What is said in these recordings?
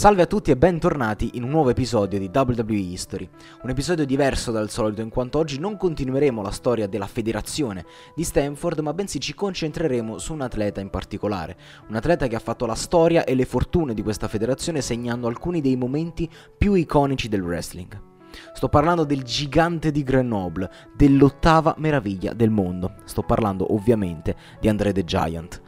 Salve a tutti e bentornati in un nuovo episodio di WWE History, un episodio diverso dal solito in quanto oggi non continueremo la storia della federazione di Stanford ma bensì ci concentreremo su un atleta in particolare, un atleta che ha fatto la storia e le fortune di questa federazione segnando alcuni dei momenti più iconici del wrestling. Sto parlando del gigante di Grenoble, dell'ottava meraviglia del mondo. Sto parlando ovviamente di André the Giant.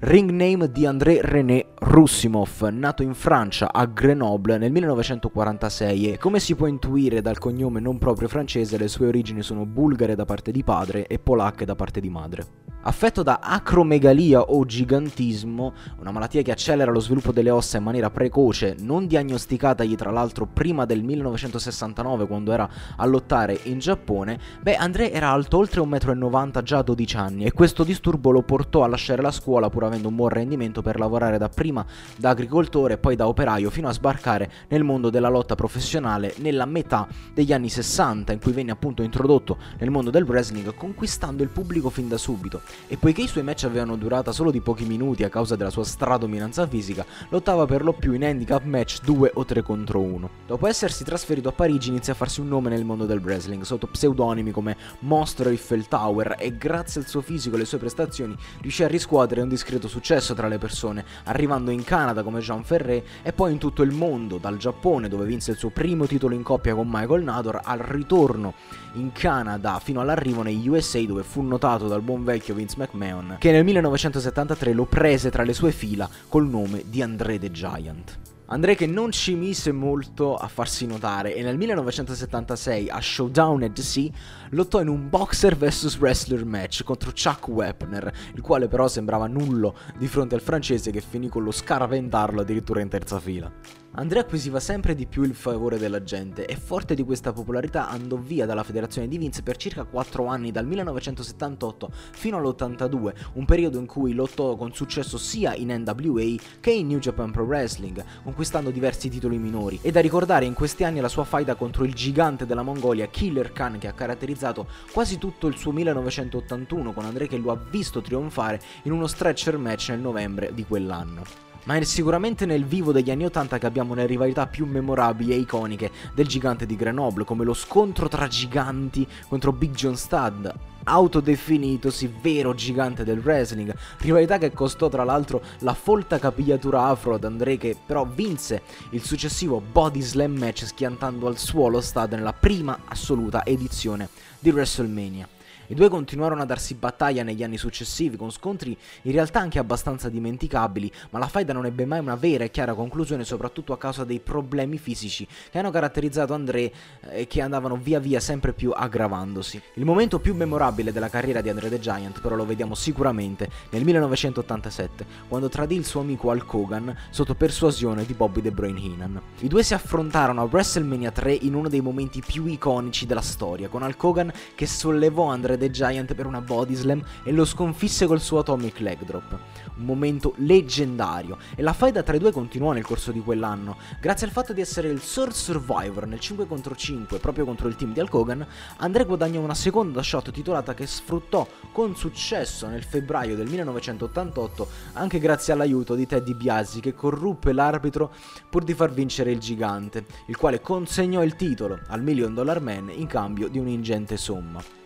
Ring name di André René Russimov, nato in Francia a Grenoble nel 1946 e come si può intuire dal cognome non proprio francese le sue origini sono bulgare da parte di padre e polacche da parte di madre. Affetto da acromegalia o gigantismo, una malattia che accelera lo sviluppo delle ossa in maniera precoce, non diagnosticatagli tra l'altro prima del 1969 quando era a lottare in Giappone, beh André era alto oltre 1,90 m già a 12 anni e questo disturbo lo portò a lasciare la scuola pur avendo un buon rendimento per lavorare dapprima da agricoltore e poi da operaio fino a sbarcare nel mondo della lotta professionale nella metà degli anni 60 in cui venne appunto introdotto nel mondo del wrestling conquistando il pubblico fin da subito e poiché i suoi match avevano durata solo di pochi minuti a causa della sua stradominanza fisica, lottava per lo più in handicap match 2 o 3 contro 1. Dopo essersi trasferito a Parigi inizia a farsi un nome nel mondo del wrestling sotto pseudonimi come Monster Eiffel Tower e grazie al suo fisico e alle sue prestazioni riuscì a riscuotere un discreto successo tra le persone, arrivando in Canada come Jean Ferré e poi in tutto il mondo, dal Giappone dove vinse il suo primo titolo in coppia con Michael Nador al ritorno in Canada fino all'arrivo negli USA dove fu notato dal buon vecchio Vince McMahon, che nel 1973 lo prese tra le sue fila col nome di André the Giant. André che non ci mise molto a farsi notare e nel 1976 a Showdown at the Sea lottò in un boxer vs wrestler match contro Chuck Wepner, il quale però sembrava nullo di fronte al francese che finì con lo scaraventarlo addirittura in terza fila. Andrea acquisiva sempre di più il favore della gente e forte di questa popolarità andò via dalla federazione di Vince per circa 4 anni dal 1978 fino all'82, un periodo in cui lottò con successo sia in NWA che in New Japan Pro Wrestling, conquistando diversi titoli minori. E da ricordare in questi anni la sua faida contro il gigante della Mongolia Killer Khan che ha caratterizzato quasi tutto il suo 1981 con Andrea che lo ha visto trionfare in uno stretcher match nel novembre di quell'anno ma è sicuramente nel vivo degli anni 80 che abbiamo le rivalità più memorabili e iconiche del gigante di Grenoble, come lo scontro tra giganti contro Big John Studd, autodefinitosi vero gigante del wrestling, rivalità che costò tra l'altro la folta capigliatura afro ad André che però vinse il successivo Body Slam match schiantando al suolo Studd nella prima assoluta edizione di WrestleMania. I due continuarono a darsi battaglia negli anni successivi, con scontri in realtà anche abbastanza dimenticabili, ma la faida non ebbe mai una vera e chiara conclusione, soprattutto a causa dei problemi fisici che hanno caratterizzato André e che andavano via via sempre più aggravandosi. Il momento più memorabile della carriera di André the Giant però lo vediamo sicuramente nel 1987, quando tradì il suo amico Hulk Hogan sotto persuasione di Bobby the Brain Heenan. I due si affrontarono a WrestleMania 3 in uno dei momenti più iconici della storia, con Hulk Hogan che sollevò André The Giant per una body slam e lo sconfisse col suo atomic leg drop. Un momento leggendario e la faida tra i due continuò nel corso di quell'anno. Grazie al fatto di essere il Third Survivor nel 5 contro 5 proprio contro il team di Hulk Hogan, André guadagnò una seconda shot titolata che sfruttò con successo nel febbraio del 1988 anche grazie all'aiuto di Teddy Biasi che corruppe l'arbitro pur di far vincere il gigante, il quale consegnò il titolo al Million Dollar Man in cambio di un'ingente somma.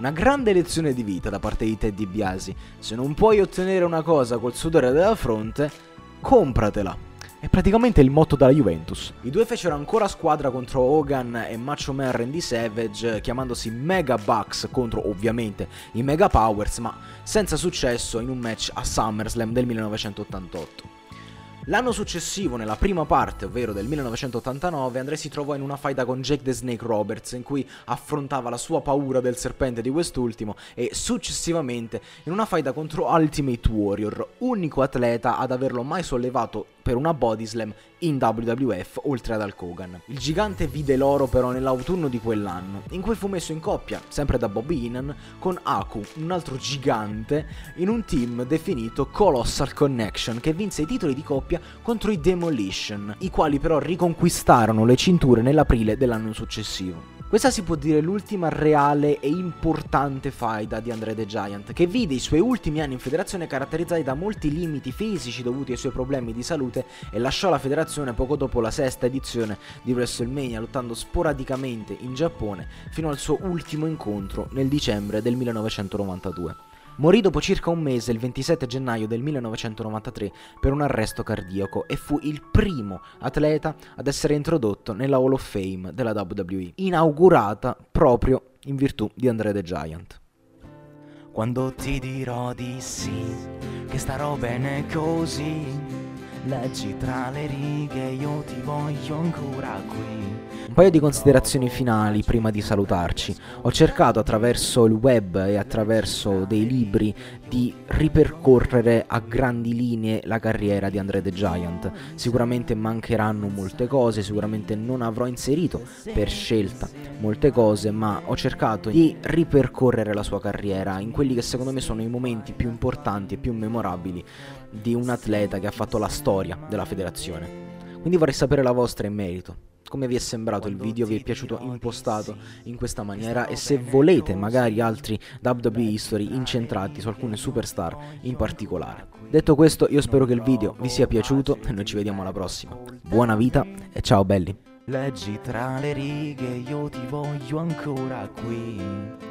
Una grande lezione di vita da parte di Ted DiBiase. Se non puoi ottenere una cosa col sudore della fronte, compratela. È praticamente il motto della Juventus. I due fecero ancora squadra contro Hogan e Macho Man Randy Savage, chiamandosi Mega Bucks contro ovviamente i Mega Powers, ma senza successo in un match a SummerSlam del 1988. L'anno successivo, nella prima parte, ovvero del 1989, André si trovò in una faida con Jake the Snake Roberts, in cui affrontava la sua paura del serpente di quest'ultimo, e successivamente in una faida contro Ultimate Warrior, unico atleta ad averlo mai sollevato per una body slam in WWF oltre ad Hulk Hogan. Il gigante vide l'oro però nell'autunno di quell'anno, in cui fu messo in coppia, sempre da Bobby Heenan, con Aku, un altro gigante, in un team definito Colossal Connection che vinse i titoli di coppia contro i Demolition, i quali però riconquistarono le cinture nell'aprile dell'anno successivo. Questa si può dire l'ultima reale e importante faida di André the Giant, che vide i suoi ultimi anni in federazione caratterizzati da molti limiti fisici dovuti ai suoi problemi di salute e lasciò la federazione poco dopo la sesta edizione di WrestleMania, lottando sporadicamente in Giappone fino al suo ultimo incontro nel dicembre del 1992. Morì dopo circa un mese, il 27 gennaio del 1993, per un arresto cardiaco e fu il primo atleta ad essere introdotto nella Hall of Fame della WWE, inaugurata proprio in virtù di André the Giant. Quando ti dirò di sì, che starò bene così, leggi tra le righe, io ti voglio ancora qui. Un paio di considerazioni finali prima di salutarci. Ho cercato attraverso il web e attraverso dei libri di ripercorrere a grandi linee la carriera di André the Giant. Sicuramente mancheranno molte cose, sicuramente non avrò inserito per scelta molte cose, ma ho cercato di ripercorrere la sua carriera in quelli che secondo me sono i momenti più importanti e più memorabili di un atleta che ha fatto la storia della federazione. Quindi vorrei sapere la vostra in merito. Come vi è sembrato il video? Vi è piaciuto impostato in questa maniera? E se volete magari altri WWE History incentrati su alcune superstar in particolare. Detto questo, io spero che il video vi sia piaciuto e noi ci vediamo alla prossima. Buona vita e ciao belli! Leggi tra le righe, io ti voglio ancora qui.